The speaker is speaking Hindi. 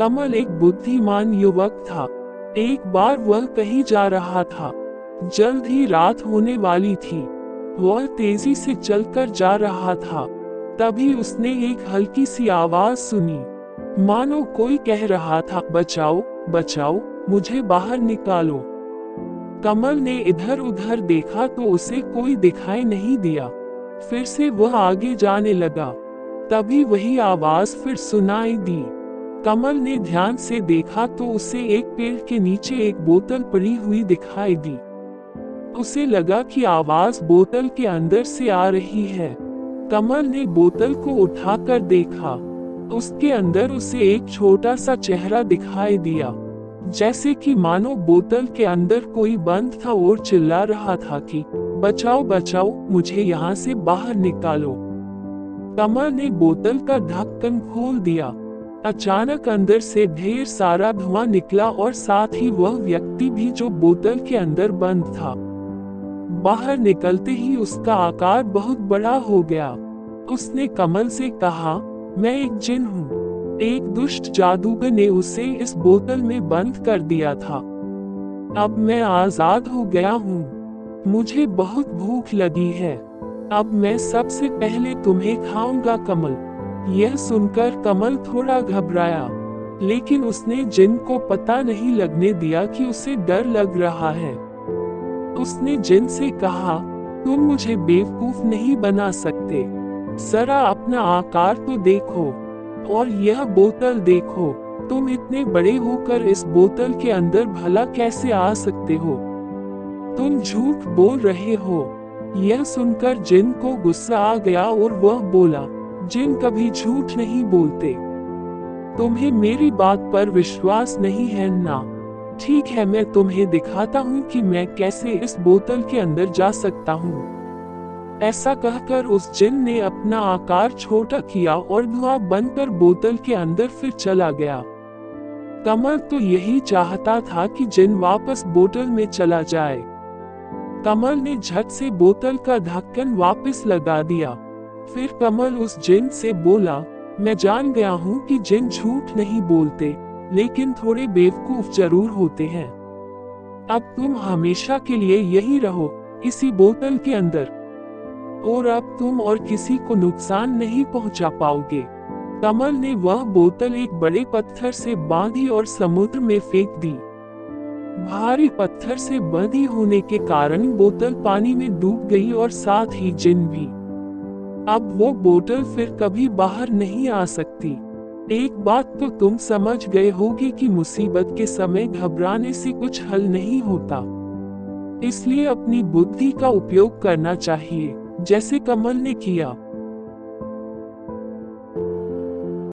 कमल एक बुद्धिमान युवक था। एक बार वह कहीं जा रहा था। जल्द ही रात होने वाली थी। वह तेज़ी से चलकर जा रहा था। तभी उसने एक हल्की सी आवाज़ सुनी। मानो कोई कह रहा था, बचाओ बचाओ, मुझे बाहर निकालो। कमल ने इधर उधर देखा तो उसे कोई दिखाई नहीं दिया। फिर से वह आगे जाने लगा। तभी वही आवाज़ फिर सुनाई दी। कमल ने ध्यान से देखा तो उसे एक पेड़ के नीचे एक बोतल पड़ी हुई दिखाई दी। उसे लगा कि आवाज़ बोतल के अंदर से आ रही है। कमल ने बोतल को उठाकर देखा। उसके अंदर उसे एक छोटा सा चेहरा दिखाई दिया। जैसे कि मानो बोतल के अंदर कोई बंद था और चिल्ला रहा था कि, बचाओ बचाओ, मुझे यहाँ से बाहर निकालो। कमल ने बोतल का ढक्कन खोल दिया। अचानक अंदर से ढेर सारा धुआँ निकला और साथ ही वह व्यक्ति भी जो बोतल के अंदर बंद था। बाहर निकलते ही उसका आकार बहुत बड़ा हो गया। उसने कमल से कहा, मैं एक जिन हूँ। एक दुष्ट जादूगर ने उसे इस बोतल में बंद कर दिया था। अब मैं आज़ाद हो गया हूँ। मुझे बहुत भूख लगी है। अब मैं सबसे पहले तुम्हें खाऊँगा कमल। यह सुनकर कमल थोड़ा घबराया, लेकिन उसने जिन को पता नहीं लगने दिया कि उसे डर लग रहा है। उसने जिन से कहा, तुम मुझे बेवकूफ़ नहीं बना सकते। जरा अपना आकार तो देखो, और यह बोतल देखो, तुम इतने बड़े होकर इस बोतल के अंदर भला कैसे आ सकते हो? तुम झूठ बोल रहे हो। यह सुनकर जिन को गुस्सा आ गया और वह बोला जिन कभी झूठ नहीं बोलते। तुम्हें मेरी बात पर विश्वास नहीं है ना। ठीक है, मैं तुम्हें दिखाता हूँ कि मैं कैसे इस बोतल के अंदर जा सकता हूँ। ऐसा कहकर उस जिन ने अपना आकार छोटा किया और धुआँ बनकर बोतल के अंदर फिर चला गया। कमल तो यही चाहता था कि जिन वापस बोतल में चला जाए। कमल ने झट से बोतल का ढक्कन वापस लगा दिया। फिर कमल उस जिन से बोला, मैं जान गया हूँ कि जिन झूठ नहीं बोलते, लेकिन थोड़े बेवकूफ़ ज़रूर होते हैं। अब तुम हमेशा के लिए यही रहो, इसी बोतल के अंदर। और अब तुम और किसी को नुकसान नहीं पहुँचा पाओगे। कमल ने वह बोतल एक बड़े पत्थर से बांधी और समुद्र में फेंक दी। भारी पत्थर से बंधी होने के कारण बोतल पानी में डूब गई और साथ ही जिन भी अब वो बोतल फिर कभी बाहर नहीं आ सकती। एक बात तो तुम समझ गए होगी कि मुसीबत के समय घबराने से कुछ हल नहीं होता। इसलिए अपनी बुद्धि का उपयोग करना चाहिए, जैसे कमल ने किया।